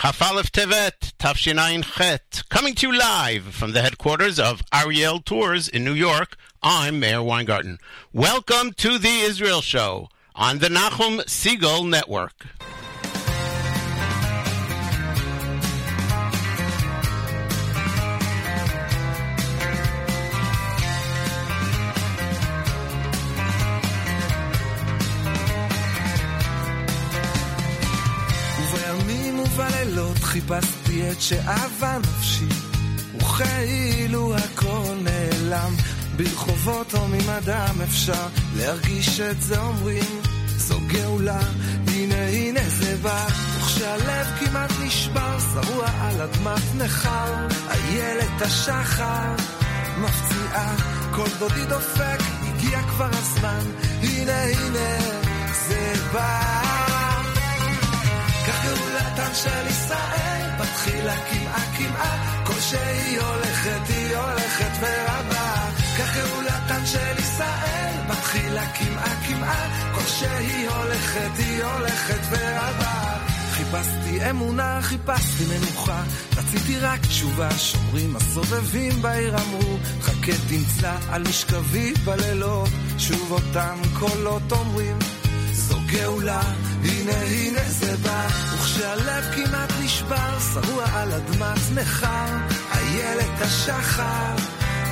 Chafalef Tevet, Tafshinayin Chet, coming to you live from the headquarters of Ariel Tours in New York. I'm Meir Weingarten. Welcome to the Israel Show on the Nachum Segal Network. ובלילות חיפשתי את שאהבה נפשי, וכאילו הכל נעלם. ברחובות הומים אדם אפשר להרגיש את זה אומרים, זו גאולה, הנה הנה זה בא. וכשהלב כמעט נשבר, שרוע על אדמת נכר, איילת השחר מפציעה, כל דודי דופק, הגיע כבר הזמן, הנה הנה זה בא. גאולתם של ישראל, בתחילה קמעה קמעה, כל שהיא הולכת היא הולכת ורבה. כך גאולתן של ישראל, בתחילה קמעה קמעה, כל שהיא הולכת היא הולכת ורבה. חיפשתי אמונה, חיפשתי מנוחה, רציתי רק תשובה, שומרים הסובבים בעיר אמרו, חכה תמצא על משכבי בלילות, שוב אותם קולות אומרים, זו גאולה, הנה הנה זה בא, וכשהלב כמעט נשבר, שרוע על אדמת נכר, איילת השחר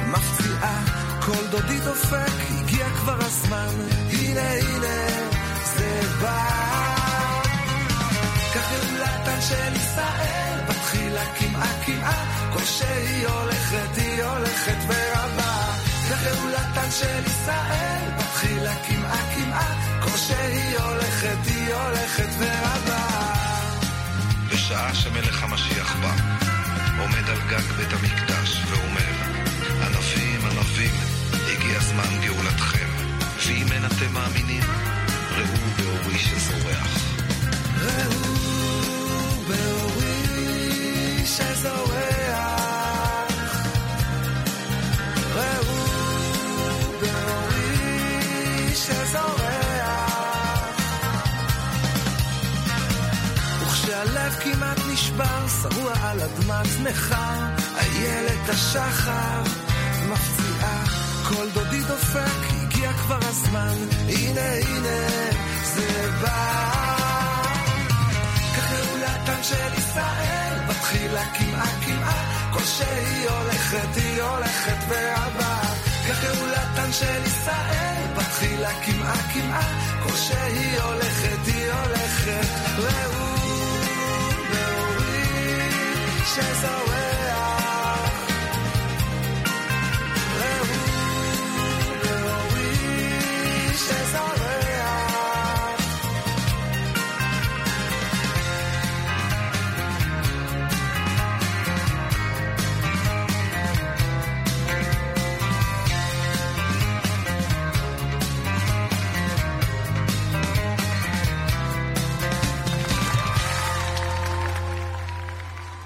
מפציעה, כל דודי דופק, הגיע כבר הזמן, הנה הנה זה בא. כך גאולתן של ישראל, בתחילה קמעה קמעה, כל שהיא הולכת היא הולכת ורבה. כך גאולתן של ישראל, הולכת היא הולכת ורבה. בשעה שמלך המשיח בא, עומד על גג בית המקדש ואומר, ענבים, ענבים, הגיע זמן גאולתכם, ואם אין אתם מאמינים, ראו באורי שזורח. ראו באורי שזורח, שרוע על אדמת נכר, איילת השחר מפציעה, כל דודי דופק, הגיע כבר הזמן, הנה הנה זה בא. כך גאולתן של ישראל, בתחילה קמעה קמעה, כל שהיא הולכת היא הולכת והבאה. כך גאולתן של ישראל, בתחילה קמעה קמעה, כל שהיא הולכת היא הולכת. ראו chase away.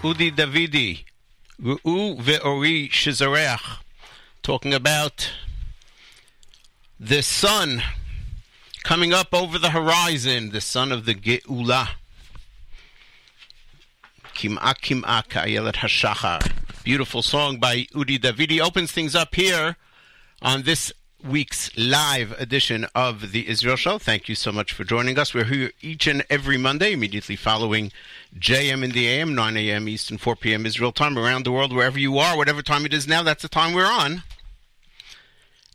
Udi Davidi, Ru'u Ve'ori Shizareach, talking about the sun coming up over the horizon, the sun of the Geula. Kim'a Kim'a Ka'ayelet Hashachar. Beautiful song by Udi Davidi opens things up here on this week's live edition of the Israel Show. Thank you so much for joining us. We're here each and every Monday, immediately following JM in the AM, 9 a.m. Eastern, 4 p.m. Israel time, around the world, wherever you are, whatever time it is now, that's the time we're on.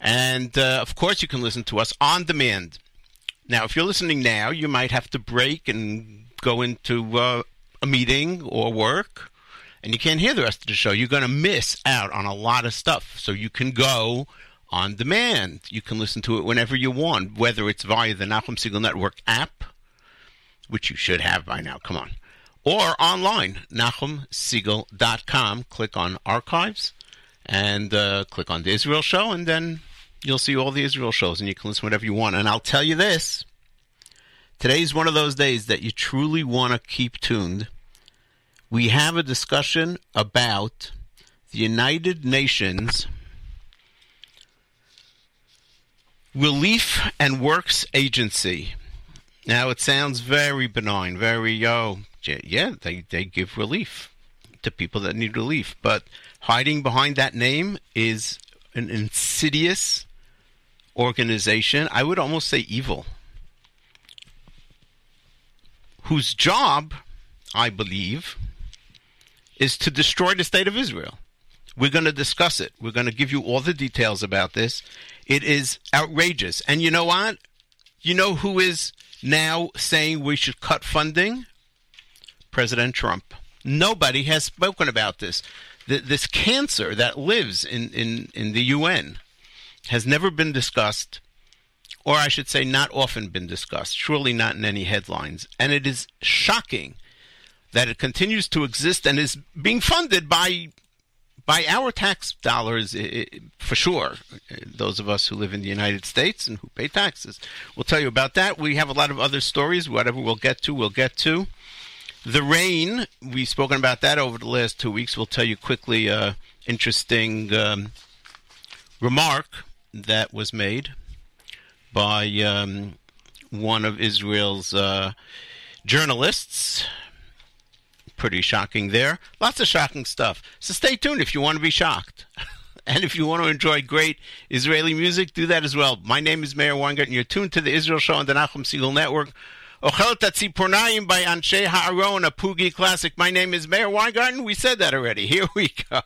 And uh, of course, you can listen to us on demand. Now, if you're listening now, you might have to break and go into uh, a meeting or work, and you can't hear the rest of the show. You're going to miss out on a lot of stuff. So you can go on demand. You can listen to it whenever you want, whether it's via the Nachum Segal Network app, which you should have by now. Come on. Or online, NachumSegal.com. Click on archives and uh, click on the Israel show, and then you'll see all the Israel shows, and you can listen whatever you want. And I'll tell you this today's one of those days that you truly want to keep tuned. We have a discussion about the United Nations Relief and Works Agency. Now, it sounds very benign, very, oh, yeah, they they give relief to people that need relief, but hiding behind that name is an insidious organization. I would almost say evil, whose job, I believe, is to destroy the state of Israel. We're going to discuss it. We're going to give you all the details about this. It is outrageous. And you know what? You know who is now saying we should cut funding? President Trump. Nobody has spoken about this. This cancer that lives in, in, in the UN has never been discussed, or I should say, not often been discussed, surely not in any headlines. And it is shocking that it continues to exist and is being funded by by our tax dollars for sure. Those of us who live in the United States and who pay taxes. We'll tell you about that. We have a lot of other stories. Whatever we'll get to, we'll get to. The rain, we've spoken about that over the last two weeks. We'll tell you quickly uh, interesting um, remark that was made by um, one of Israel's uh, journalists pretty shocking there. Lots of shocking stuff. So stay tuned if you want to be shocked. and if you want to enjoy great Israeli music, do that as well. My name is Meir Weingarten. You're tuned to the Israel Show on the Nachum Segal Network. Ochel Tatzipornayim by Anshe Ha'aron, a Poogie classic. My name is Meir Weingarten. We said that already. Here we go.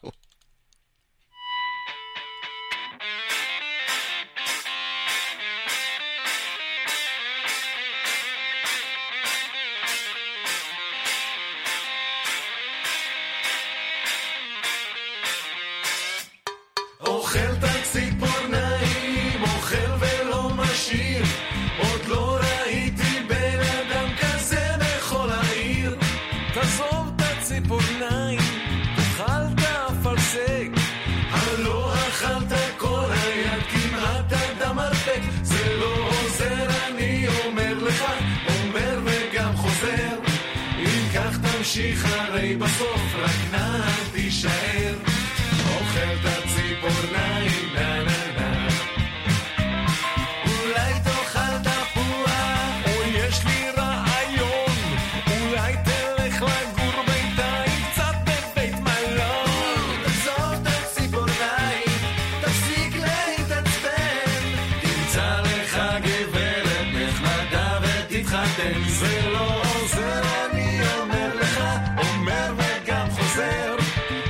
זה לא עוזר, אני אומר לך, אומר וגם חוזר.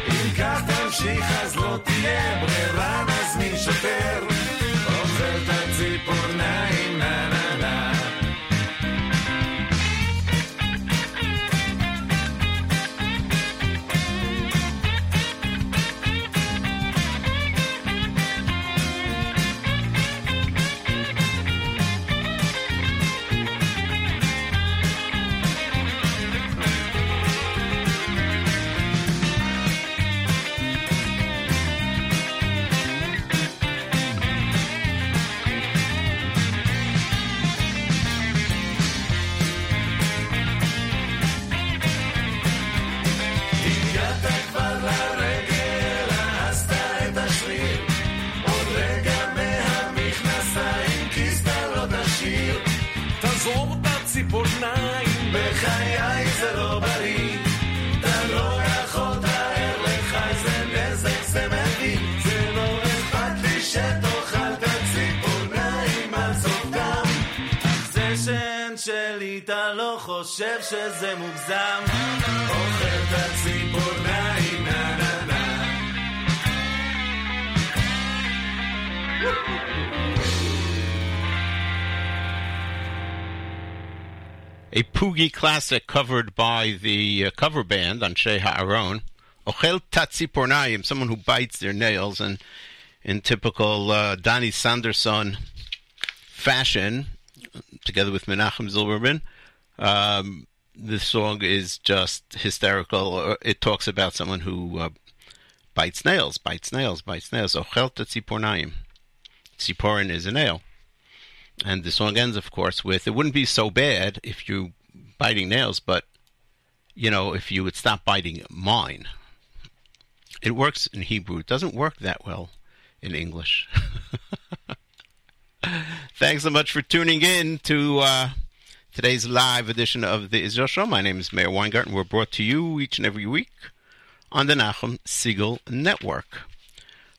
אם כך תמשיך אז לא תהיה חושב שזה מוגזם, אוכל את הציפורניים, a Poogie classic covered by the uh, cover band Anshe Ha'aron, Ochel Tatzipornayim, someone who bites their nails, and in typical uh, Sanderson fashion, together with Menachem Zilberman, um, the song is just hysterical. It talks about someone who uh, bites nails, bites nails, bites nails. Ochelta tzipornaim. Tziporin is a nail. And the song ends, of course, with it wouldn't be so bad if you biting nails, but you know, if you would stop biting mine. It works in Hebrew. It doesn't work that well in English. Thanks so much for tuning in to uh, today's live edition of the Israel Show. My name is Meir Weingarten. We're brought to you each and every week on the Nachum Segal Network.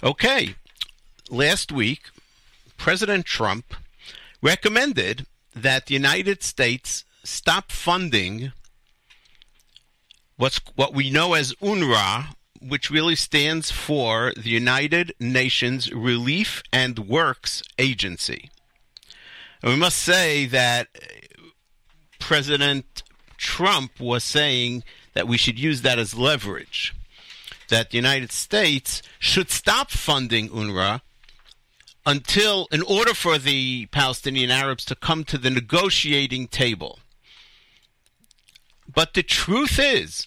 Okay, last week, President Trump recommended that the United States stop funding what's what we know as UNRWA, which really stands for the United Nations Relief and Works Agency. And we must say that President Trump was saying that we should use that as leverage, that the United States should stop funding UNRWA until, in order for the Palestinian Arabs to come to the negotiating table. But the truth is,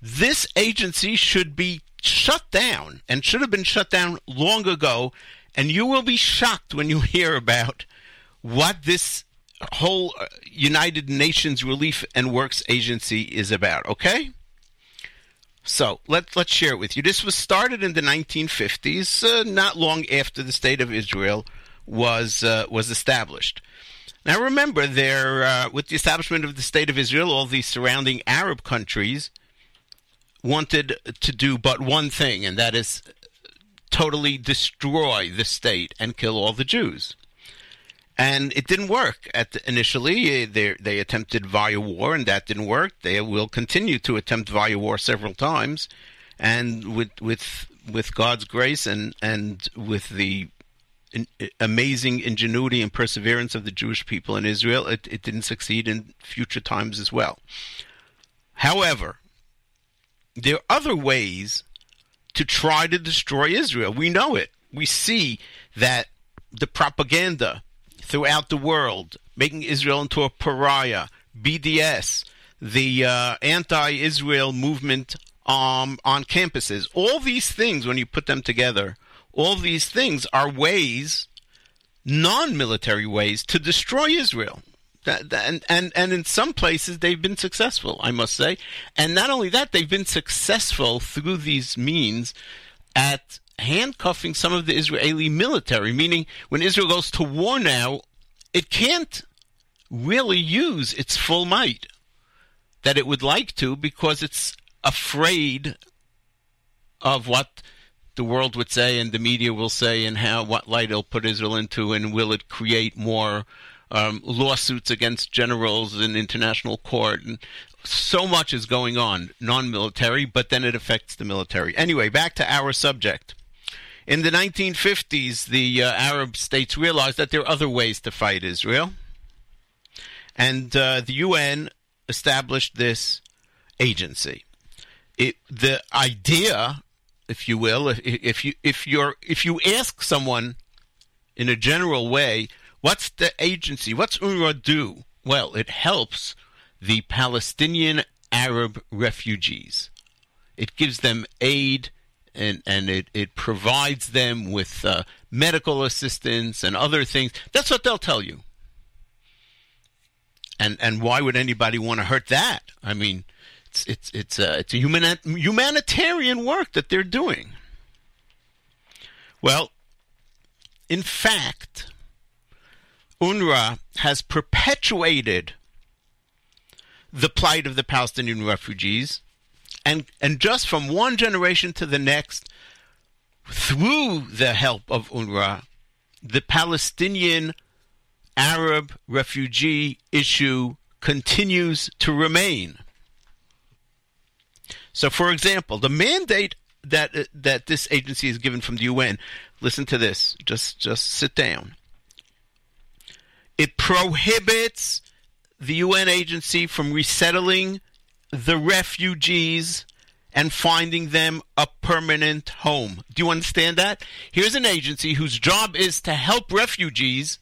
this agency should be shut down and should have been shut down long ago. And you will be shocked when you hear about what this whole uh, United Nations Relief and Works Agency is about. Okay? So let let's share it with you. This was started in the 1950s, uh, not long after the state of Israel was uh, was established. Now remember, there uh, with the establishment of the state of Israel, all the surrounding Arab countries wanted to do but one thing, and that is totally destroy the state and kill all the Jews and it didn't work at the, initially. Eh, they they attempted via war, and that didn't work. They will continue to attempt via war several times, and with with with God's grace and and with the in, eh, amazing ingenuity and perseverance of the Jewish people in Israel, it, it didn't succeed in future times as well. However, there are other ways to try to destroy Israel. We know it. We see that the propaganda throughout the world, making Israel into a pariah, BDS, the uh, anti-Israel movement um, on campuses. All these things, when you put them together, all these things are ways, non-military ways, to destroy Israel. And, and and in some places they've been successful, I must say. And not only that, they've been successful through these means at handcuffing some of the Israeli military, meaning when Israel goes to war now, it can't really use its full might that it would like to because it's afraid of what the world would say and the media will say and how what light it'll put Israel into and will it create more um, lawsuits against generals in international court and so much is going on non-military but then it affects the military. Anyway back to our subject in the 1950s, the uh, Arab states realized that there are other ways to fight Israel. And uh, the UN established this agency. It, the idea, if you will, if, if you if you're if you ask someone in a general way, what's the agency? What's UNRWA do? Well, it helps the Palestinian Arab refugees. It gives them aid and and it, it provides them with uh, medical assistance and other things. That's what they'll tell you. And and why would anybody want to hurt that? I mean, it's it's it's a it's a human, humanitarian work that they're doing. Well, in fact, UNRWA has perpetuated the plight of the Palestinian refugees and and just from one generation to the next, through the help of UNRWA, the Palestinian Arab refugee issue continues to remain. So, for example, the mandate that uh, that this agency is given from the UN. Listen to this. Just just sit down. It prohibits the UN agency from resettling the refugees and finding them a permanent home. Do you understand that? Here's an agency whose job is to help refugees.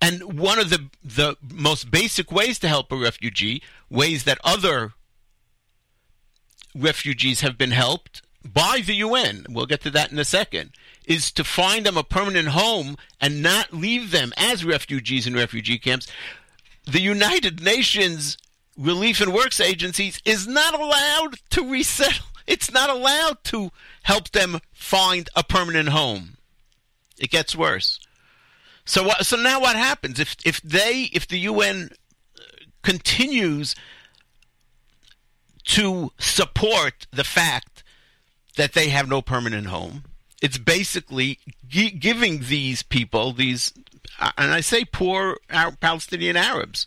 And one of the, the most basic ways to help a refugee, ways that other refugees have been helped by the UN, we'll get to that in a second, is to find them a permanent home and not leave them as refugees in refugee camps. The United Nations relief and works agencies is not allowed to resettle. It's not allowed to help them find a permanent home. It gets worse. So so now what happens if if they if the UN continues to support the fact that they have no permanent home? It's basically gi- giving these people these, uh, and I say poor Palestinian Arabs.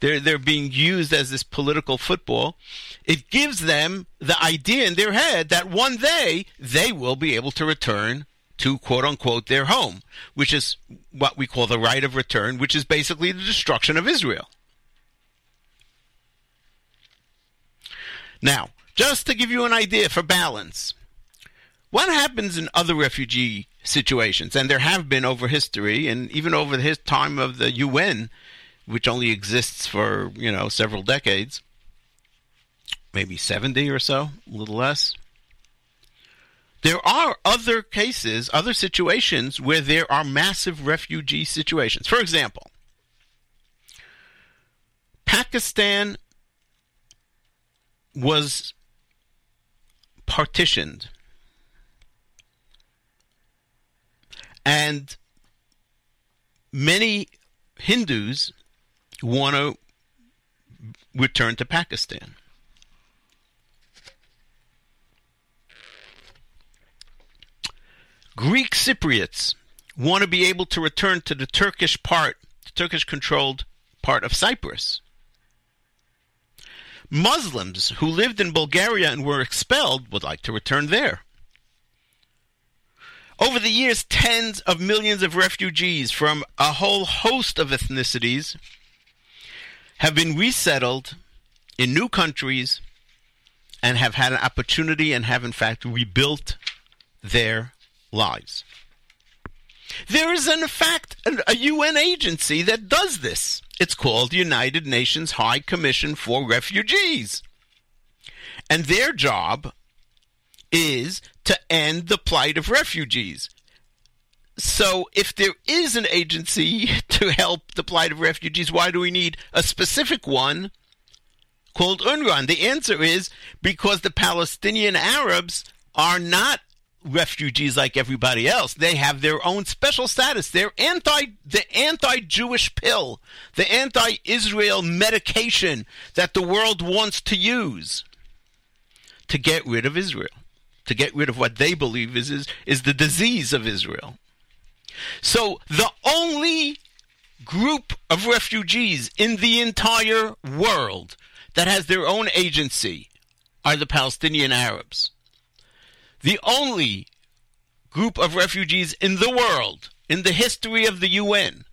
They're they're being used as this political football. It gives them the idea in their head that one day they will be able to return to quote unquote their home, which is what we call the right of return, which is basically the destruction of Israel. Now, just to give you an idea for balance, what happens in other refugee situations, and there have been over history, and even over the time of the UN, which only exists for you know several decades, maybe seventy or so, a little less. There are other cases, other situations where there are massive refugee situations. For example, Pakistan was partitioned. And many Hindus want to return to Pakistan. Greek Cypriots want to be able to return to the Turkish part, the Turkish controlled part of Cyprus. Muslims who lived in Bulgaria and were expelled would like to return there. Over the years, tens of millions of refugees from a whole host of ethnicities have been resettled in new countries and have had an opportunity and have, in fact, rebuilt their lives. There is, in fact, a UN agency that does this. It's called United Nations High Commission for Refugees. And their job is to end the plight of refugees. So, if there is an agency to help the plight of refugees, why do we need a specific one called UNRWA? The answer is because the Palestinian Arabs are not refugees like everybody else. They have their own special status. They're anti the anti-Jewish pill, the anti-Israel medication that the world wants to use to get rid of Israel, to get rid of what they believe is is, is the disease of Israel. So the only group of refugees in the entire world that has their own agency are the Palestinian Arabs. The only group of refugees in the world, in the history of the UN,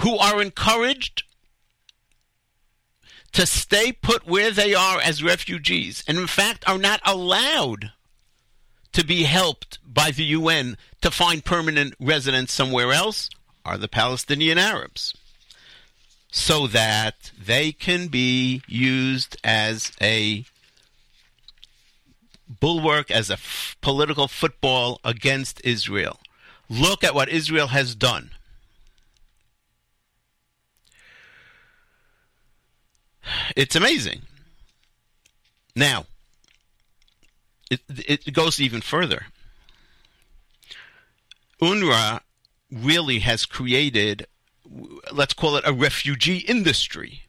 who are encouraged to stay put where they are as refugees, and in fact are not allowed to be helped by the UN to find permanent residence somewhere else, are the Palestinian Arabs. So that they can be used as a bulwark as a f- political football against Israel. Look at what Israel has done. It's amazing. Now, it, it goes even further. UNRWA really has created, let's call it a refugee industry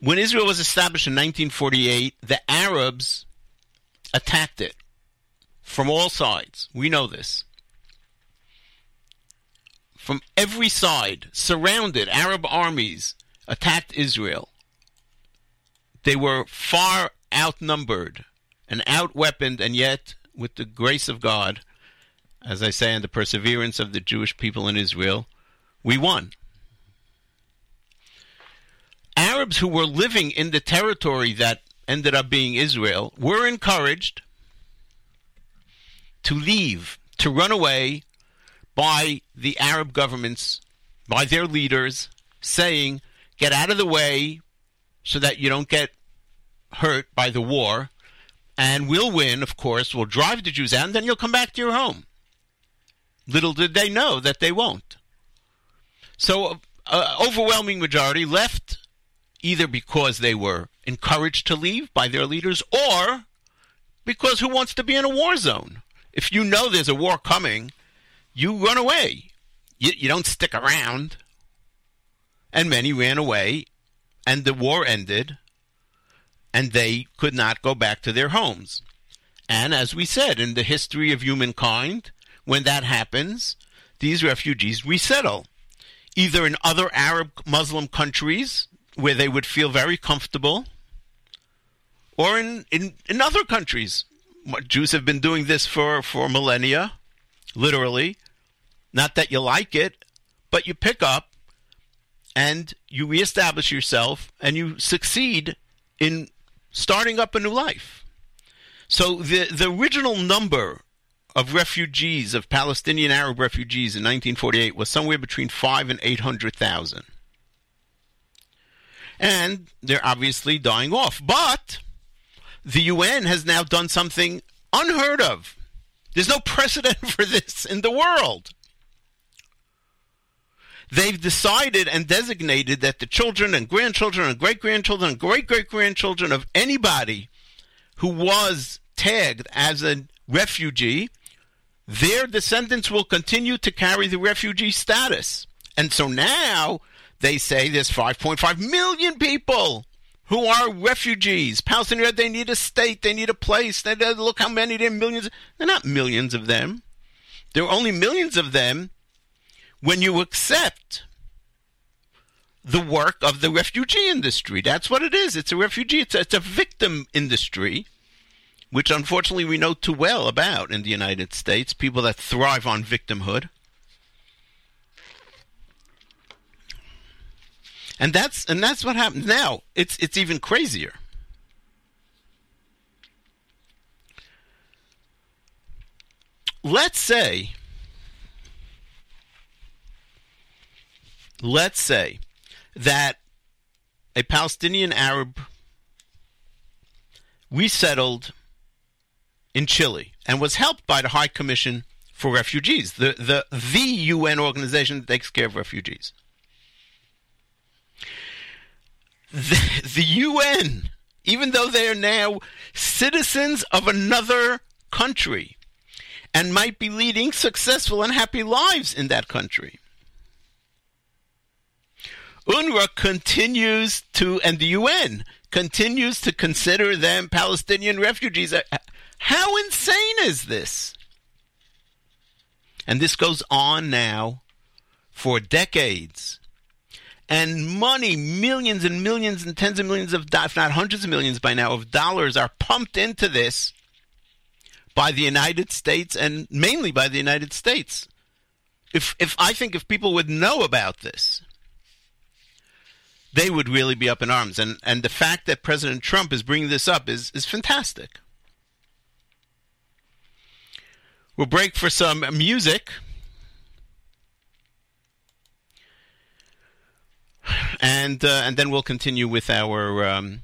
when Israel was established in 1948, the Arabs attacked it from all sides. We know this. From every side, surrounded, Arab armies attacked Israel. They were far outnumbered and outweaponed, and yet, with the grace of God, as I say, and the perseverance of the Jewish people in Israel, we won. Arabs who were living in the territory that ended up being Israel were encouraged to leave, to run away by the Arab governments, by their leaders, saying, get out of the way so that you don't get hurt by the war, and we'll win, of course, we'll drive the Jews out, and then you'll come back to your home. Little did they know that they won't. So, uh, overwhelming majority left either because they were encouraged to leave by their leaders or because who wants to be in a war zone? If you know there's a war coming, you run away. You, you don't stick around. And many ran away, and the war ended, and they could not go back to their homes. And as we said, in the history of humankind, when that happens, these refugees resettle, either in other Arab Muslim countries where they would feel very comfortable, or in, in, in other countries. Jews have been doing this for, for millennia, literally. Not that you like it, but you pick up and you reestablish yourself and you succeed in starting up a new life. So the the original number of refugees of Palestinian Arab refugees in 1948 was somewhere between 5 and 800,000. And they're obviously dying off. But the UN has now done something unheard of. There's no precedent for this in the world. They've decided and designated that the children and grandchildren and great grandchildren and great great grandchildren of anybody who was tagged as a refugee, their descendants will continue to carry the refugee status. And so now they say there's 5.5 million people who are refugees. Palestinians, they need a state, they need a place. They, look how many, there are millions. They're not millions of them. There are only millions of them when you accept the work of the refugee industry. That's what it is. It's a refugee, it's a, it's a victim industry, which unfortunately we know too well about in the United States, people that thrive on victimhood. And that's and that's what happens now. It's it's even crazier. Let's say let's say that a Palestinian Arab resettled in Chile and was helped by the High Commission for Refugees, the, the, the UN organization that takes care of refugees. The, the UN, even though they are now citizens of another country and might be leading successful and happy lives in that country, UNRWA continues to, and the UN continues to consider them Palestinian refugees. Uh, how insane is this? And this goes on now for decades. And money, millions and millions and tens of millions of, if not hundreds of millions by now, of dollars are pumped into this by the United States and mainly by the United States. If, if I think if people would know about this, they would really be up in arms. And and the fact that President Trump is bringing this up is is fantastic. We'll break for some music. And uh, and then we'll continue with our um,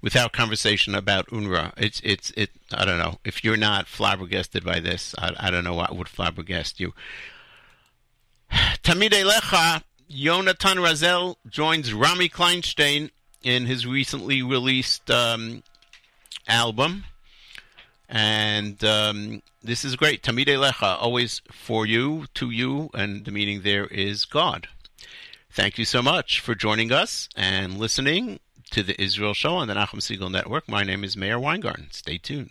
with our conversation about UNRWA. It's it's it. I don't know if you're not flabbergasted by this. I, I don't know what would flabbergast you. Tamid Lecha Yonatan Razel joins Rami Kleinstein in his recently released um, album. And um, this is great. Tamid Lecha, always for you, to you, and the meaning there is God. Thank you so much for joining us and listening to the Israel Show on the Nachum Segal Network. My name is Meir Weingarten. Stay tuned.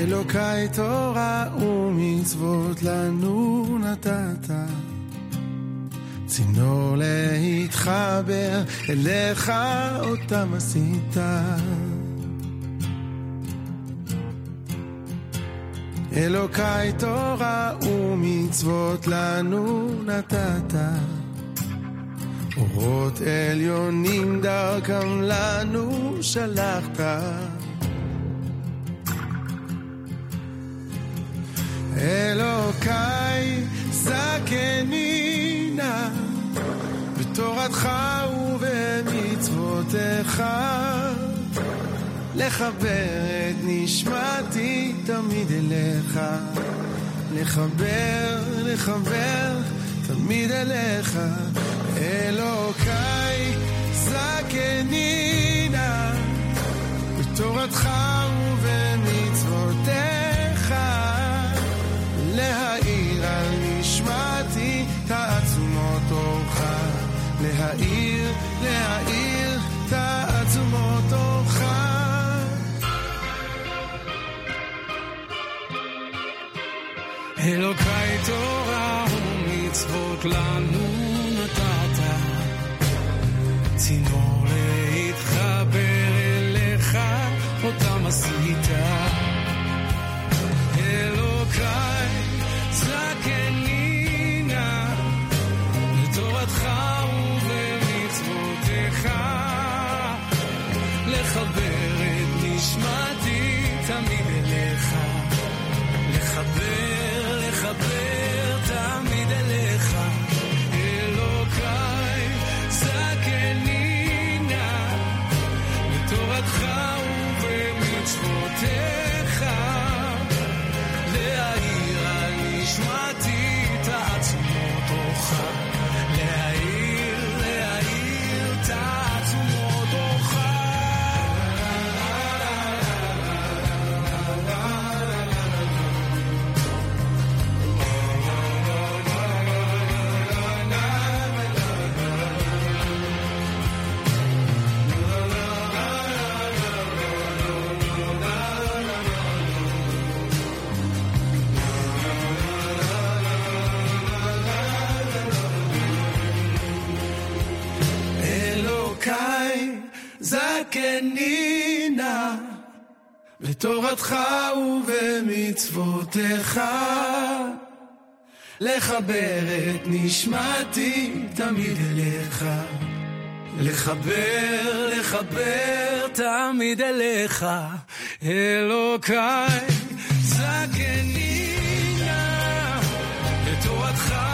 אלוקיי תורה ומצוות לנו נתת. צינור להתחבר אליך אותם עשית. אלוקיי תורה ומצוות לנו נתת. אורות עליונים דרכם לנו שלחת. אלוקיי זקני נא בתורתך ובמצוותיך. לחבר את נשמתי תמיד אליך. לחבר, לחבר תמיד אליך, אלוקיי, זקני נא, בתורתך ובמצוותיך, להאיר, להאיר תעצומות אורך. אלוקיי תורה ומצוות לנו זקני נא, בתורתך ובמצוותיך, לחבר את נשמתי תמיד אליך. לחבר, לחבר תמיד אליך, אלוקיי, זקני נא, בתורתך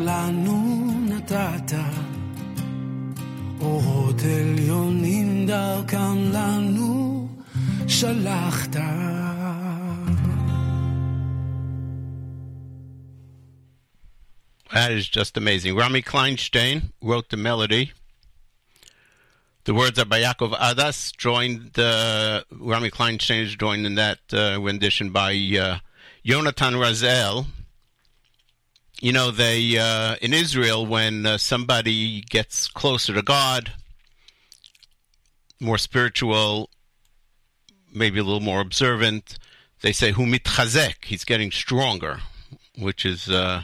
לנו נתת, אורות עליונים דרכם לנו שלחת. That is just amazing. Rami Kleinstein wrote the melody. The words are by Yaakov Adas, joined, uh, Rami Kleinstein is joined in that uh, rendition by uh, Yonatan Razel. you know, they, uh, in Israel, when uh, somebody gets closer to God, more spiritual, maybe a little more observant, they say, Hu mitchazek, he's getting stronger, which is. Uh,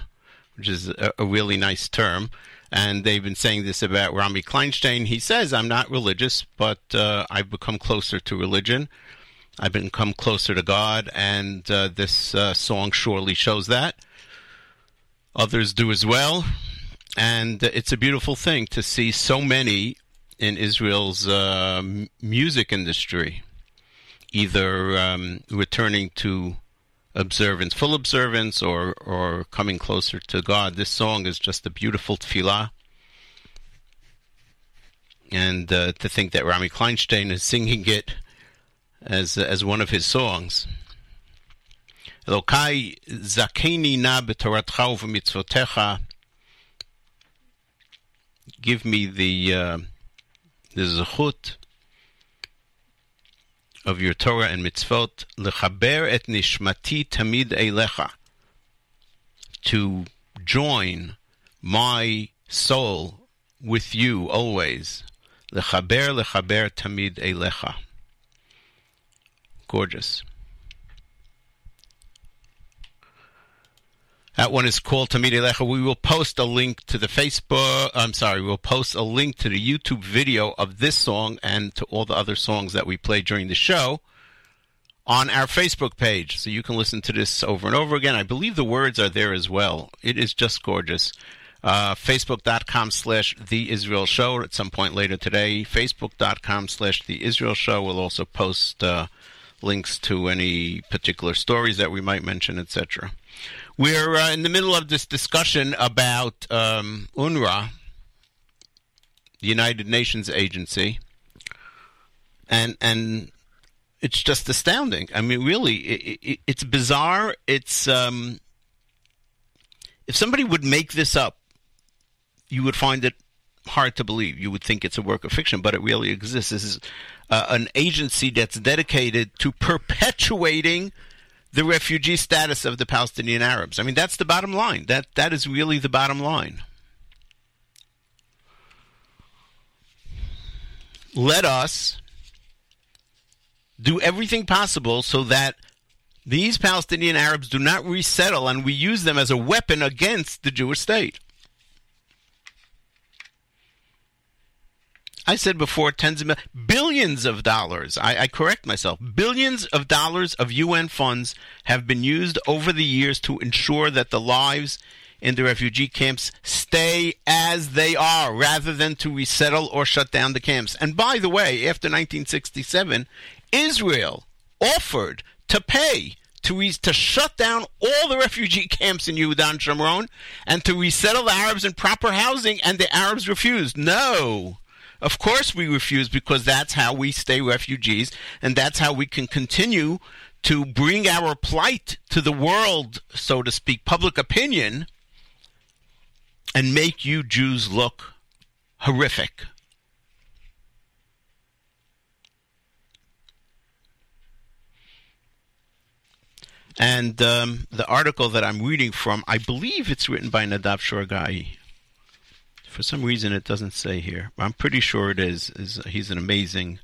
which is a, a really nice term. And they've been saying this about Rami Kleinstein. He says, I'm not religious, but uh, I've become closer to religion. I've become closer to God, and uh, this uh, song surely shows that. Others do as well. And it's a beautiful thing to see so many in Israel's uh, music industry either um, returning to observance, full observance, or or coming closer to God. This song is just a beautiful tefillah, and uh, to think that Rami Kleinstein is singing it as as one of his songs. Elokai zakeni na b'toratcha u'v'mitzvotecha. Give me the uh, the zechut of your Torah and mitzvot, lechaber et nishmati tamid eilecha, to join my soul with you always. Lechaber, lechaber tamid eilecha. Gorgeous. That one is called Tamid Elecha. We will post a link to the Facebook. I'm sorry, we'll post a link to the YouTube video of this song and to all the other songs that we play during the show on our Facebook page. So you can listen to this over and over again. I believe the words are there as well. It is just gorgeous. Uh, Facebook.com slash The Israel Show at some point later today. Facebook.com slash The Israel Show will also post uh, links to any particular stories that we might mention, etc. We're uh, in the middle of this discussion about um, UNRWA, the United Nations agency, and and it's just astounding. I mean, really, it, it, it's bizarre. It's um, if somebody would make this up, you would find it hard to believe. You would think it's a work of fiction, but it really exists. This is uh, an agency that's dedicated to perpetuating the refugee status of the Palestinian Arabs. I mean, that's the bottom line. That that is really the bottom line. Let us do everything possible so that these Palestinian Arabs do not resettle and we use them as a weapon against the Jewish state. I said before, tens of billions of dollars. I, I, correct myself. Billions of dollars of UN funds have been used over the years to ensure that the lives in the refugee camps stay as they are, rather than to resettle or shut down the camps. And by the way, after 1967, Israel offered to pay to, re- to shut down all the refugee camps in Yehuda and Shomron and to resettle the Arabs in proper housing, and the Arabs refused. No. Of course we refuse because that's how we stay refugees and that's how we can continue to bring our plight to the world, so to speak, public opinion, and make you Jews look horrific. And um, the article that I'm reading from, I believe it's written by Nadav Shragai. For some reason, it doesn't say here. I'm pretty sure it is. is he's an amazing,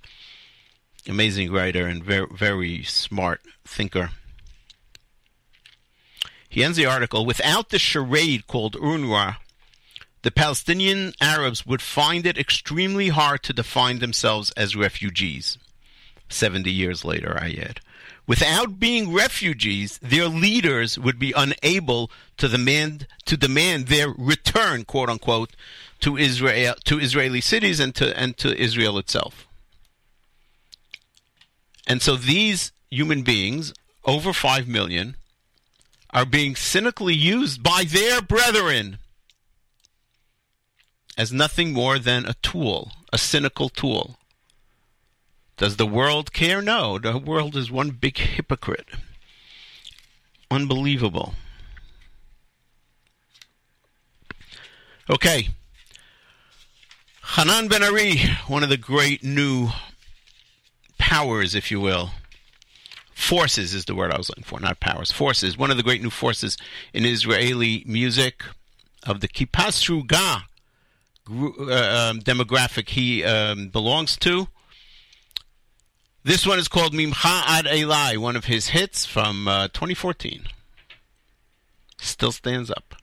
amazing writer and very, very smart thinker. He ends the article without the charade called UNRWA, the Palestinian Arabs would find it extremely hard to define themselves as refugees. 70 years later, I add. Without being refugees, their leaders would be unable to demand to demand their return, quote unquote, to Israel to Israeli cities and to and to Israel itself. And so these human beings, over five million, are being cynically used by their brethren as nothing more than a tool, a cynical tool. Does the world care? No, the world is one big hypocrite. Unbelievable. Okay. Hanan Ben Ari, one of the great new powers, if you will. Forces is the word I was looking for, not powers. Forces. One of the great new forces in Israeli music of the Kippas Sruga uh, um, demographic he um, belongs to. This one is called Mimcha Ad Eli, one of his hits from uh, 2014. Still stands up.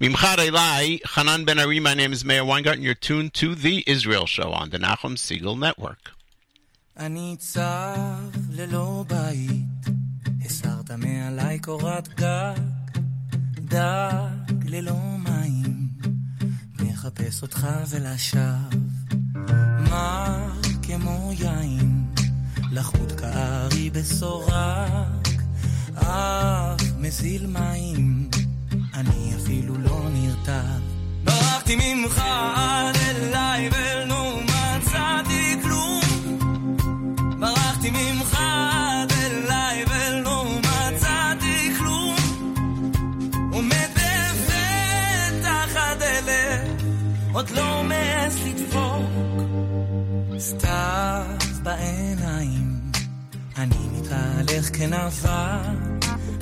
Mimcha Ad Eli, Hanan Ben Ari, my name is Meir Weingarten. You're tuned to The Israel Show on the Nachum Segal Network. אני צב ללא בית, הסרת מעלי קורת גג, דג ללא מים, מחפש אותך מר כמו יין. לחוט כארי בסורק, אף מזיל מים, אני אפילו לא נרתע. ברחתי ממך עד אליי ולא מצאתי כלום. ברחתי ממך עד אליי ולא מצאתי כלום. עומד בפתח הדלת, עוד לא מעז לדפוק. סתיו בעיניים, אני מתהלך כנבל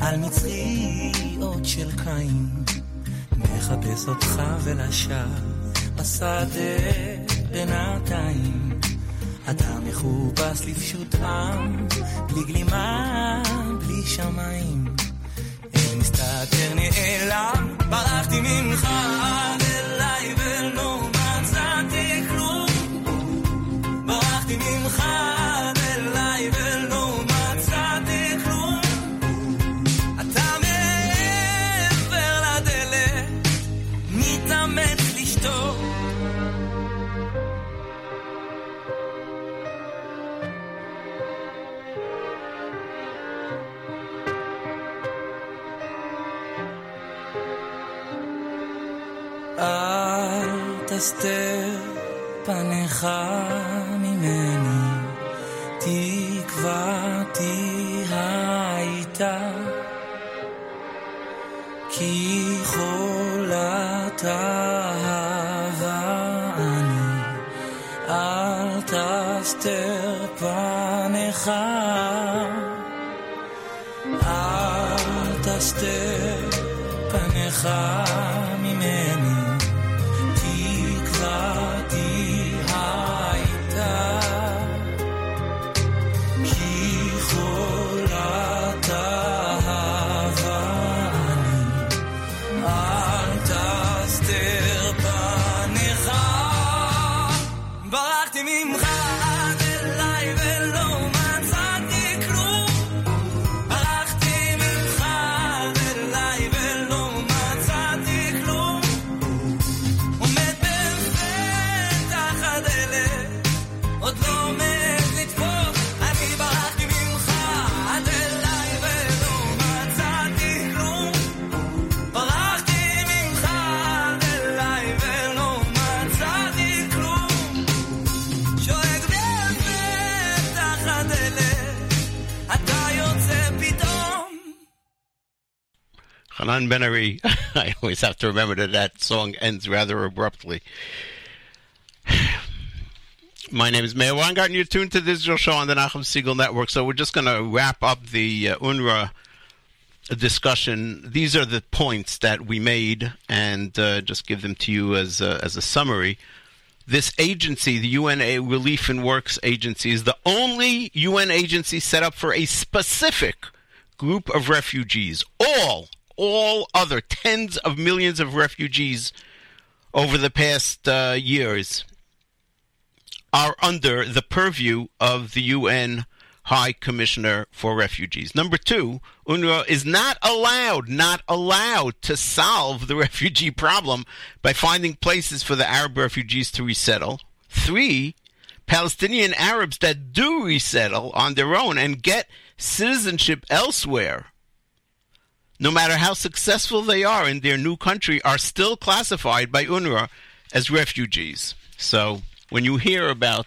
על מצריות של קין. מחפש אותך ולשווא בשדה בינתיים. אתה מכובס לפשוט עם, בלי גלימה, בלי שמיים. אין מסתתר נעלם, ברחתי ממך עד אליי ולא תסתר פניך ממני, תקוותי הייתה. כי חולת אהבה אני, אל תסתר פניך. אל תסתר פניך I always have to remember that that song ends rather abruptly. My name is Meir Weingarten. You're tuned to the Israel Show on the Nachum Segal Network. So we're just going to wrap up the uh, UNRWA discussion. These are the points that we made, and uh, just give them to you as a, as a summary. This agency, the UNA Relief and Works Agency, is the only UN agency set up for a specific group of refugees. All, all other tens of millions of refugees over the past uh, years are under the purview of the UN High Commissioner for Refugees. Number two, UNRWA is not allowed, not allowed to solve the refugee problem by finding places for the Arab refugees to resettle. Three, Palestinian Arabs that do resettle on their own and get citizenship elsewhere, no matter how successful they are in their new country, are still classified by UNRWA as refugees. So when you hear about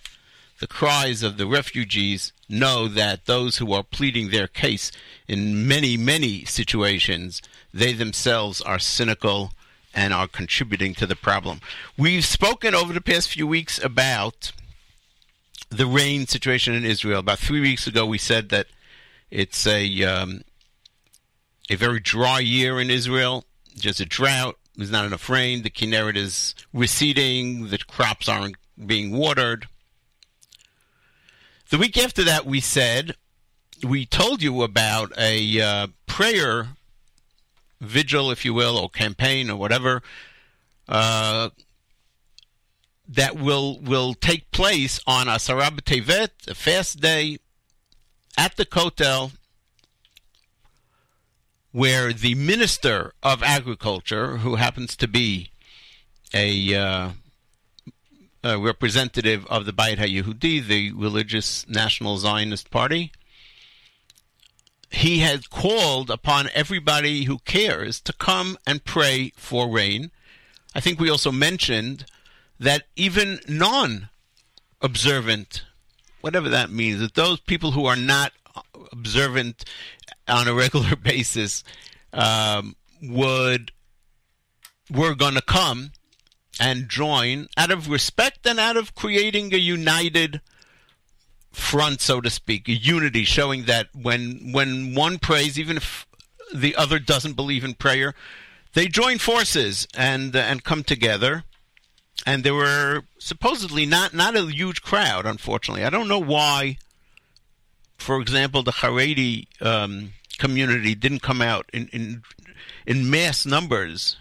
the cries of the refugees, know that those who are pleading their case in many, many situations, they themselves are cynical and are contributing to the problem. We've spoken over the past few weeks about the rain situation in Israel. About three weeks ago, we said that it's a um, a very dry year in Israel. Just a drought. There's not enough rain. The Kinneret is receding. The crops aren't being watered. The week after that, we said we told you about a uh, prayer vigil, if you will, or campaign or whatever. Uh, that will will take place on Asara B'Tevet, a fast day, at the Kotel, where the Minister of Agriculture, who happens to be a, uh, a representative of the Bayit HaYehudi, the religious National Zionist Party, he had called upon everybody who cares to come and pray for rain. I think we also mentioned that even non observant, whatever that means, that those people who are not observant on a regular basis um, would were going to come and join out of respect and out of creating a united front, so to speak, a unity, showing that when when one prays, even if the other doesn't believe in prayer, they join forces and uh, and come together. And there were supposedly not not a huge crowd, unfortunately. I don't know why. For example, the Haredi um, community didn't come out in in, in mass numbers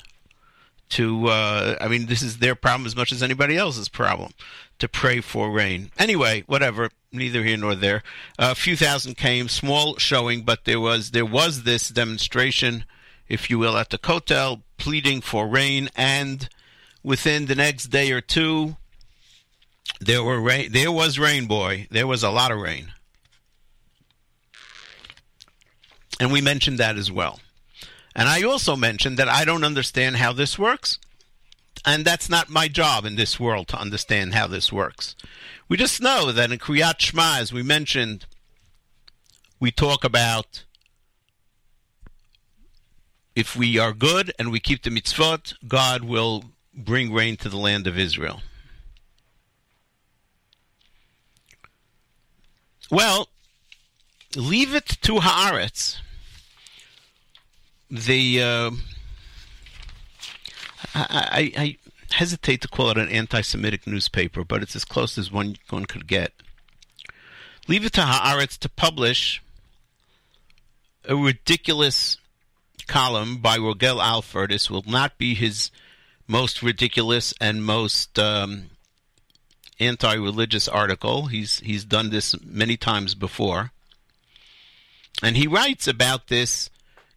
to. Uh, I mean, this is their problem as much as anybody else's problem to pray for rain. Anyway, whatever. Neither here nor there. a few thousand came, small showing, but there was there was this demonstration, if you will, at the Kotel, pleading for rain, and within the next day or two, there were rain. There was rain, boy. There was a lot of rain, and we mentioned that as well. And I also mentioned that I don't understand how this works. and that's not my job in this world to understand how this works. We just know that in Kriyat Shema, as we mentioned, we talk about if we are good and we keep the mitzvot, God will bring rain to the land of Israel. Well, leave it to Haaretz. The uh, I, I, I hesitate to call it an anti-Semitic newspaper, but it's as close as one one could get. Leave it to Haaretz to publish a ridiculous column by Rogel Alfer. This will not be his most ridiculous and most um, anti-religious article. He's he's done this many times before, and he writes about this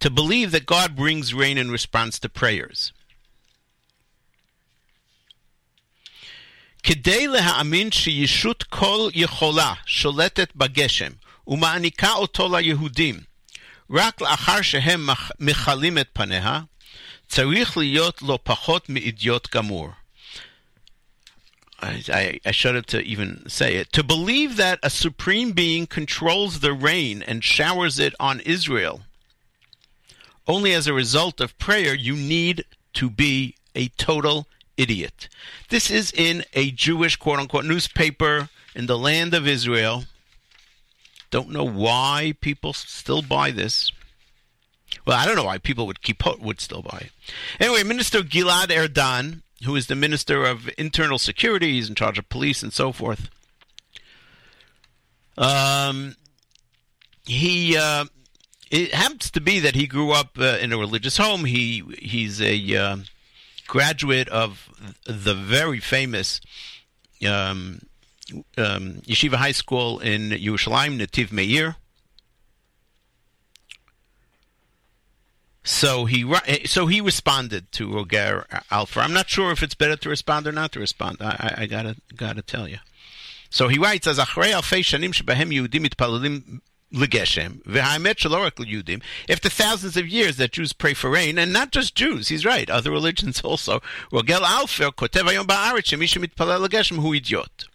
to believe that God brings rain in response to prayers. כדי להאמין שישות כל יכולה שולטת בגשם ומעניקה אותו ליהודים רק לאחר שהם מכלים את פניה, צריך להיות לא פחות מאידיוט גמור. I, I, I shudder to even say it. To believe that a supreme being controls the rain and showers it on Israel only as a result of prayer, you need to be a total idiot. This is in a Jewish quote unquote newspaper in the land of Israel. Don't know why people still buy this. Well, I don't know why people would keep would still buy it. Anyway, Minister Gilad Erdan, who is the Minister of Internal Security, he's in charge of police and so forth. Um, he uh, it happens to be that he grew up uh, in a religious home. He he's a uh, graduate of the very famous um, um, Yeshiva High School in Yerushalayim, Netiv Meir. So he so he responded to Rogel Alfer. I'm not sure if it's better to respond or not to respond. I, I, I gotta gotta tell you. So he writes as Achrei Alfei Shanim Shebahem Yehudim Mitpalalim Legeshem V'Ha'emet Shelo Yudim. If the thousands of years that Jews pray for rain, and not just Jews, he's right, other religions also. Rogel Alfer Kotev Ba'aretz Legeshem Hu Idiot.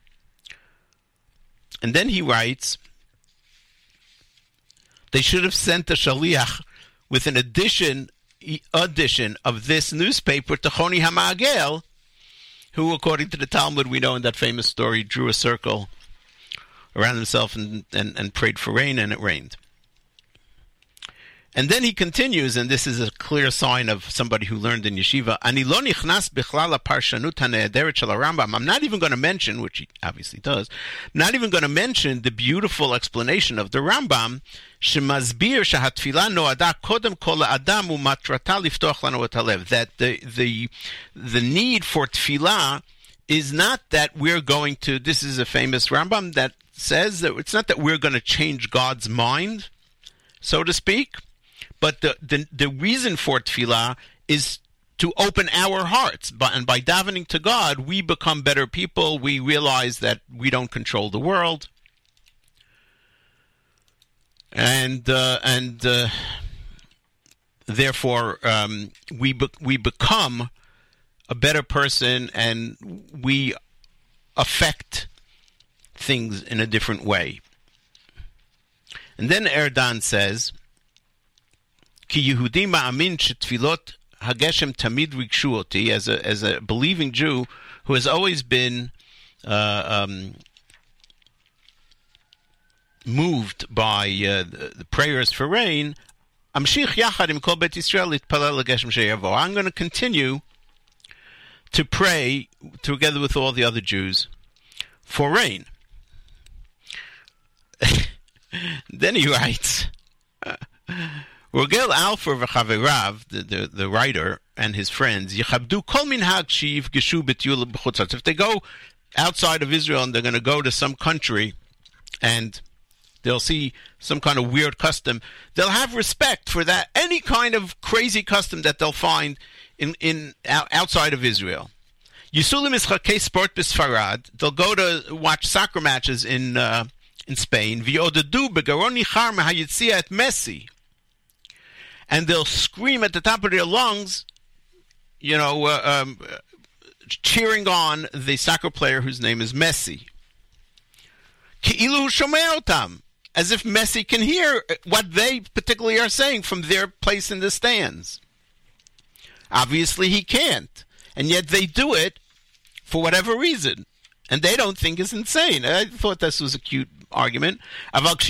And then he writes, they should have sent a shaliach with an edition edition of this newspaper to Choni Hamagel, who, according to the Talmud, we know in that famous story, drew a circle around himself and, and, and prayed for rain, and it rained. And then he continues, and this is a clear sign of somebody who learned in yeshiva. I'm not even going to mention, which he obviously does, not even going to mention the beautiful explanation of the Rambam, that the, the, the need for tefillah is not that we're going to, this is a famous Rambam that says that it's not that we're going to change God's mind, so to speak but the, the, the reason for tefillah is to open our hearts. And by davening to God, we become better people. We realize that we don't control the world. And, uh, and uh, therefore, um, we, be- we become a better person and we affect things in a different way. And then Erdan says, Ki Yehudim ma'amin shetfilot hageshem tamid rikshuoti." as a, as a believing Jew who has always been uh, um, moved by uh, the, the, prayers for rain, I'm going to continue to pray together with all the other Jews for rain. then he writes, Rogel Alfer v'chaverav, the, the, the writer, and his friends, Yichabdu kol minhag shiv geshu b'tiyul. If they go outside of Israel and they're going to go to some country and they'll see some kind of weird custom, they'll have respect for that any kind of crazy custom that they'll find in in outside of Israel. Yisulim Ischakei Sport Bisfarad. They'll go to watch soccer matches in uh, in Spain. V'odadu begaroni charme hayitzia at Messi. And they'll scream at the top of their lungs, you know, uh, um, cheering on the soccer player whose name is Messi. As if Messi can hear what they particularly are saying from their place in the stands. Obviously, he can't, and yet they do it for whatever reason, and they don't think it's insane. I thought this was a cute argument. But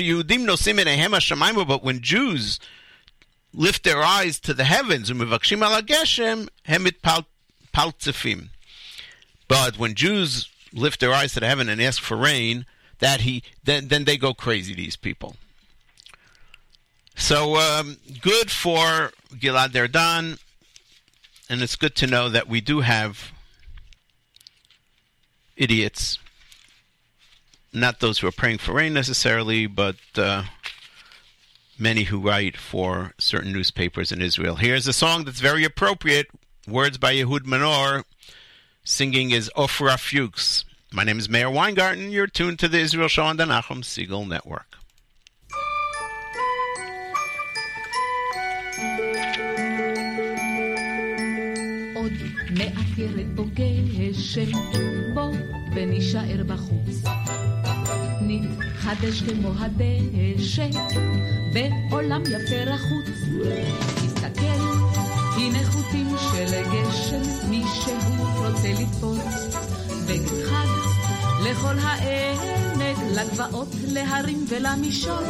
when Jews lift their eyes to the heavens, but when Jews lift their eyes to the heaven and ask for rain, that he then then they go crazy. These people. So um, good for Gilad Erdan, and it's good to know that we do have idiots, not those who are praying for rain necessarily, but uh, many who write for certain newspapers in Israel. Here's a song that's very appropriate. Words by Ehud Manor. Singing is Ofra Fuchs. My name is Meir Weingarten. You're tuned to the Israel Show on the Nachum Segal Network. עוד מעט ירד בו גשם, בוא ונישאר בחוץ. נתחדש כמו הדשא, בעולם יפה רחוץ. תסתכל, הנה חוטים של גשם, מי שהוא רוצה לתפוס. בגד חג לכל העמק, לגבעות, להרים ולמישור.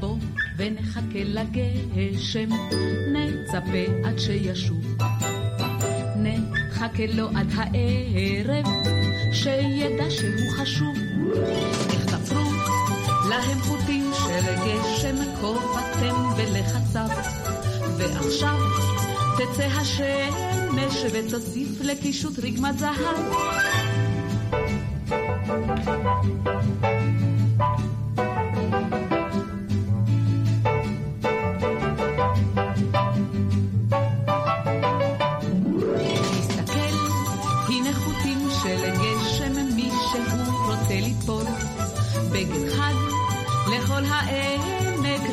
בוא ונחכה לגשם, נצפה עד שישוב. נחכה לו עד הערב, שידע שהוא חשוב. איך תפרו להם חוטים של גשם, כובעתם בלחציו. ועכשיו תצא השמש ותוסיף לקישוט רקמת זהב.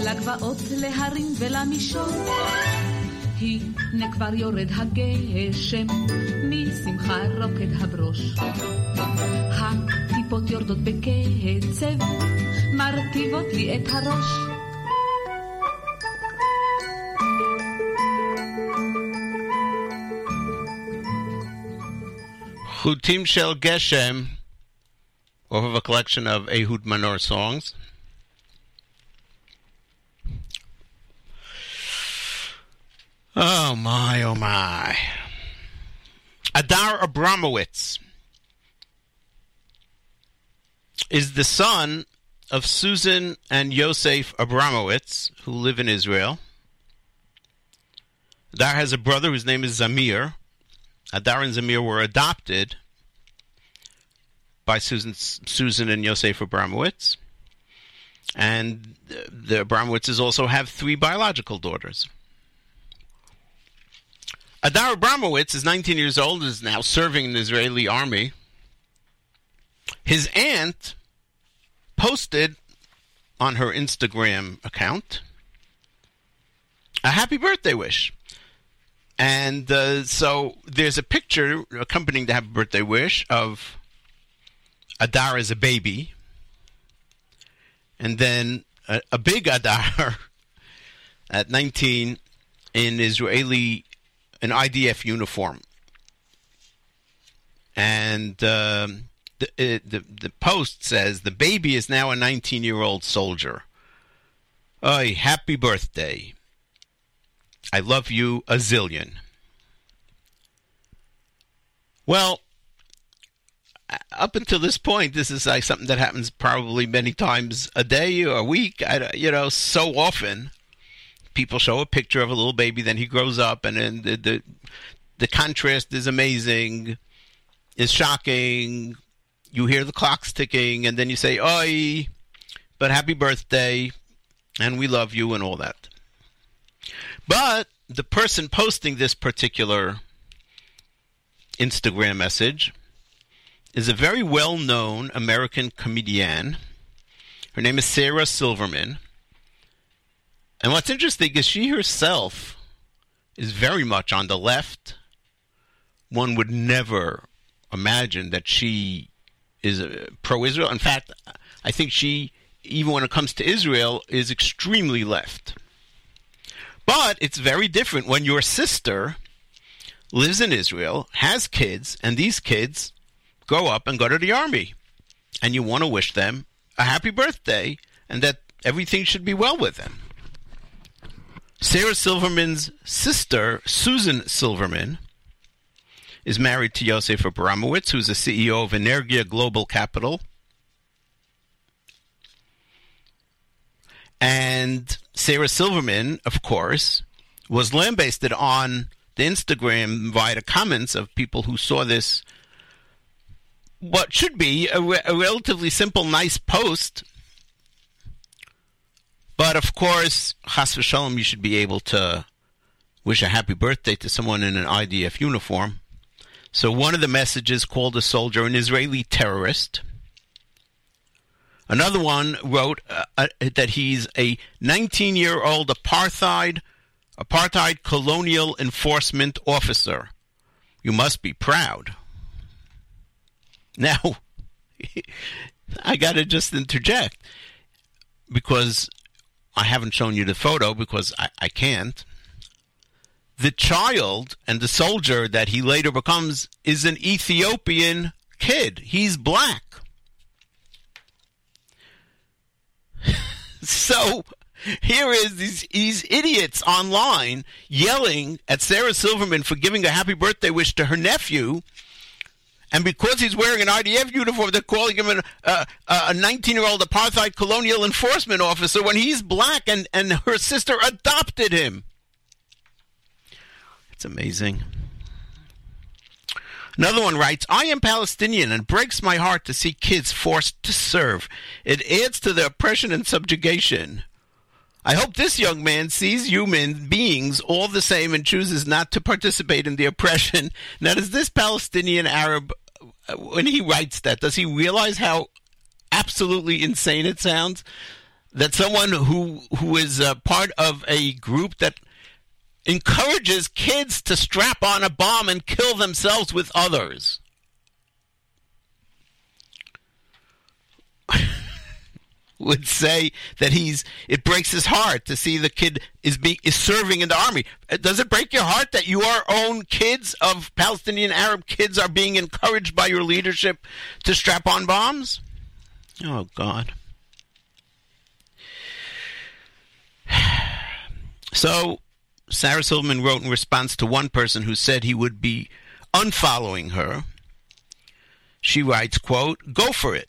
לגבעות, להרים ולמישור. הנה כבר יורד הגשם, משמחה רוקד הברוש. הטיפות יורדות בקצב, מרטיבות לי את הראש. חוטים של גשם, off of a collection of Ehud Manor songs. Oh my, oh my. Adar Abramowitz is the son of Susan and Yosef Abramowitz, who live in Israel. Adar has a brother whose name is Zamir. Adar and Zamir were adopted by Susan, Susan and Yosef Abramowitz. And the Abramowitzes also have three biological daughters. Adar Abramowitz is 19 years old, is now serving in the Israeli army. His aunt posted on her Instagram account a happy birthday wish. And uh, so there's a picture accompanying the happy birthday wish of Adar as a baby, and then a, a big Adar at 19 in Israeli an IDF uniform, and um, the, uh, the the post says the baby is now a 19 year old soldier. Oy, happy birthday! I love you a zillion. Well, up until this point, this is like something that happens probably many times a day or a week. I, you know, so often people show a picture of a little baby, then he grows up, and then the the, the contrast is amazing, is shocking. You hear the clocks ticking, and then you say, "Oi!" But happy birthday, and we love you, and all that. But the person posting this particular Instagram message is a very well known American comedian. Her name is Sarah Silverman. And what's interesting is she herself is very much on the left. One would never imagine that she is uh, pro Israel. In fact, I think she, even when it comes to Israel, is extremely left. But it's very different when your sister lives in Israel, has kids, and these kids grow up and go to the army. And you want to wish them a happy birthday and that everything should be well with them. Sarah Silverman's sister, Susan Silverman, is married to Yosef Abramowitz, who's the CEO of Energiya Global Capital. And Sarah Silverman, of course, was lambasted on the Instagram via the comments of people who saw this, what should be a, re- a relatively simple, nice post. But of course, Chas v'shalom, you should be able to wish a happy birthday to someone in an IDF uniform. So one of the messages called a soldier an Israeli terrorist. Another one wrote uh, uh, that he's a 19 year old apartheid apartheid colonial enforcement officer. You must be proud. Now, I got to just interject because I haven't shown you the photo because I, I can't. The child and the soldier that he later becomes is an Ethiopian kid. He's black. so here is these, these idiots online yelling at Sarah Silverman for giving a happy birthday wish to her nephew. And because he's wearing an IDF uniform, they're calling him an, uh, a 19 year old apartheid colonial enforcement officer when he's black and, and her sister adopted him. It's amazing. Another one writes, I am Palestinian and breaks my heart to see kids forced to serve. It adds to the oppression and subjugation. I hope this young man sees human beings all the same and chooses not to participate in the oppression. Now, does this Palestinian Arab, uh, when he writes that, does he realize how absolutely insane it sounds? That someone who who is part of a group that encourages kids to strap on a bomb and kill themselves with others. would say that he's it breaks his heart to see the kid is be is serving in the army. Uh, does it break your heart that your own kids of Palestinian Arab kids are being encouraged by your leadership to strap on bombs? Oh God. So Sarah Silverman wrote in response to one person who said he would be unfollowing her. She writes, quote, Go for it.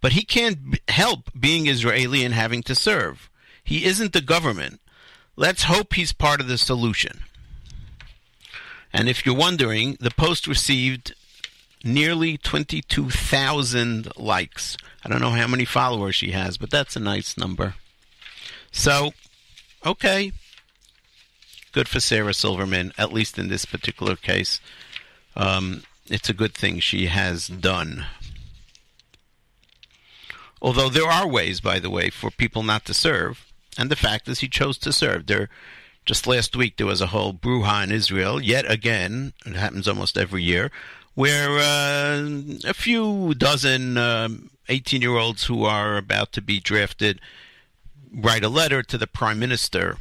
But he can't help being Israeli and having to serve. He isn't the government. Let's hope he's part of the solution. And if you're wondering, the post received nearly 22,000 likes. I don't know how many followers she has, but that's a nice number. So, okay. Good for Sarah Silverman, at least in this particular case. Um, it's a good thing she has done. Although there are ways, by the way, for people not to serve, and the fact is he chose to serve. There, just last week there was a whole brouhaha in Israel. Yet again, it happens almost every year, where uh, a few dozen um, eighteen-year-olds who are about to be drafted write a letter to the prime minister.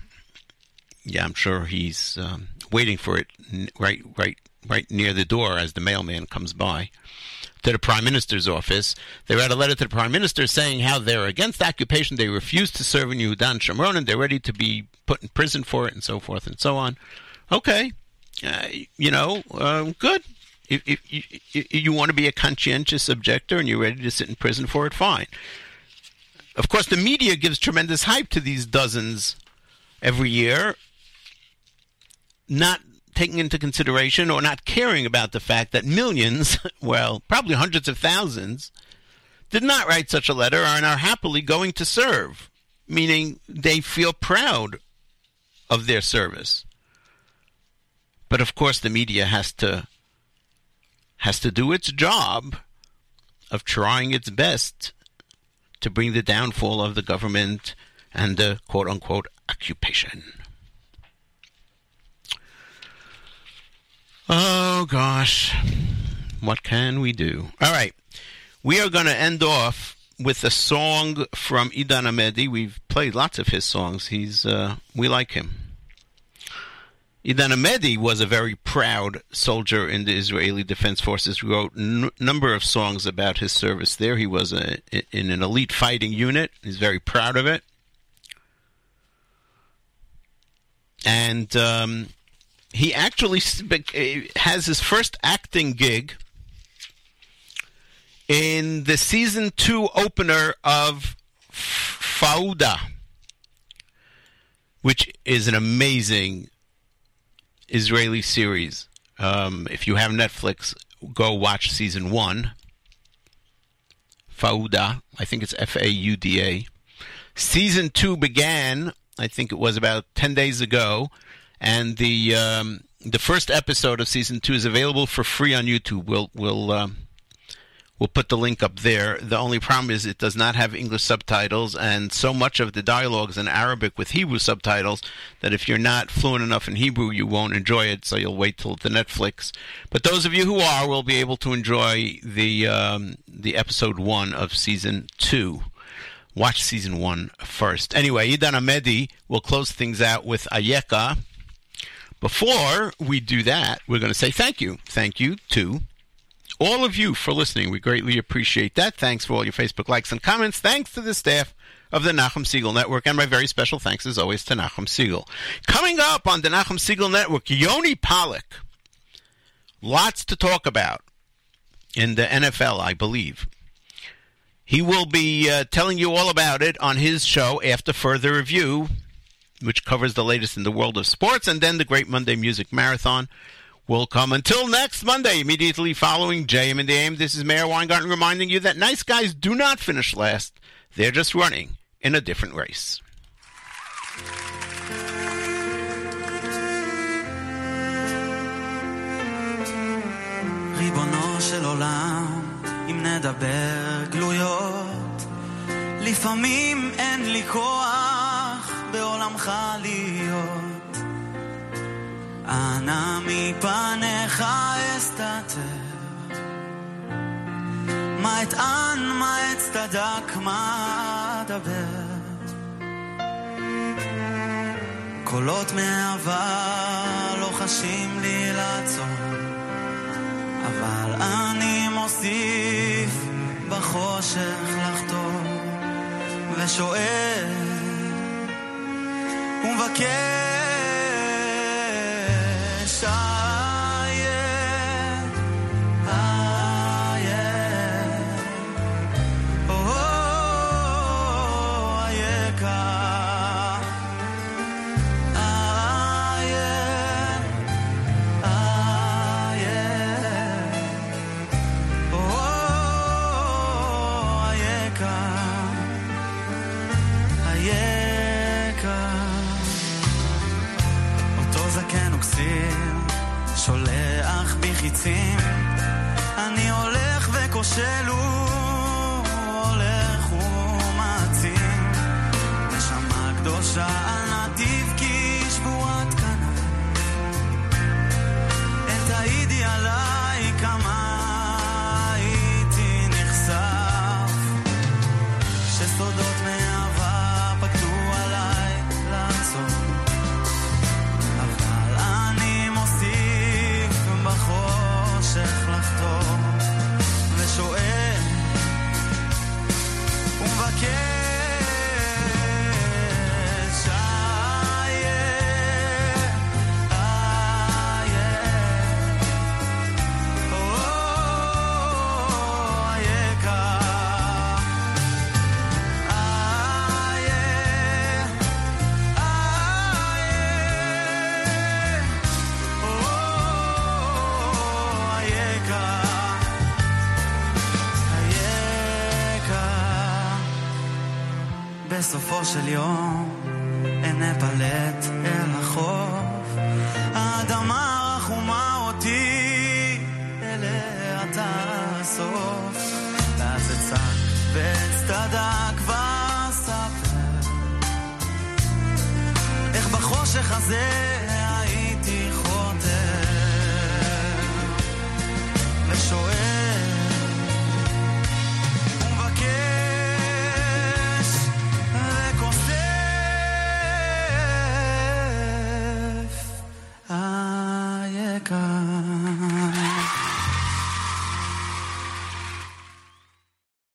Yeah, I'm sure he's um, waiting for it right, right, right near the door as the mailman comes by to the prime minister's office. They wrote a letter to the prime minister saying how they're against occupation, they refuse to serve in Yehudan Shomron, and they're ready to be put in prison for it, and so forth and so on. Okay, uh, you know, um, good. If, if, if you want to be a conscientious objector and you're ready to sit in prison for it, fine. Of course, the media gives tremendous hype to these dozens every year, not taking into consideration or not caring about the fact that millions, well, probably hundreds of thousands, did not write such a letter and are happily going to serve, meaning they feel proud of their service. But of course, the media has to has to do its job of trying its best to bring the downfall of the government and the quote unquote occupation. Oh gosh, what can we do? All right, we are going to end off with a song from Idan Amedi. We've played lots of his songs. He's uh, we like him. Idan Amedi was a very proud soldier in the Israeli Defense Forces. Wrote a n- number of songs about his service there. He was a, in an elite fighting unit. He's very proud of it. And um, he actually has his first acting gig in the season two opener of Fauda, which is an amazing Israeli series. Um, if you have Netflix, go watch season one. Fauda, I think it's F A U D A. Season two began, I think it was about 10 days ago, and the um, the first episode of season two is available for free on YouTube. We'll we'll um, we'll put the link up there. The only problem is it does not have English subtitles, and so much of the dialogue is in Arabic with Hebrew subtitles that if you're not fluent enough in Hebrew, you won't enjoy it. So you'll wait till the Netflix. But those of you who are will be able to enjoy the um, the episode one of season two. Watch season one first. Anyway, Idan Amedi will close things out with Ayeka. Before we do that, we're going to say thank you. Thank you to all of you for listening. We greatly appreciate that. Thanks for all your Facebook likes and comments. Thanks to the staff of the Nachum Segal Network, and my very special thanks, as always, to Nachum Segal. Coming up on the Nachum Segal Network, Yoni Pollock. Lots to talk about in the NFL, I believe. He will be uh, telling you all about it on his show after further review, which covers the latest in the world of sports, and then the Great Monday Music Marathon will come. Until next Monday, immediately following JM and the AM, this is Meir Weingarten reminding you that nice guys do not finish last. They're just running in a different race. ריבונו של עולם, אם נדבר גלויות, לפעמים אין לי כוח בעולמך להיות. אנא מפניך אסתתר. מה אטען, מה אצטדק, מה אדבר. קולות לוחשים לא לי לעצור, אבל אני מוסיף בחושך לחתור, ושואל ומבקש זקן וכסיר, שולח בי חיצים, אני הולך וכושל הוא 달려.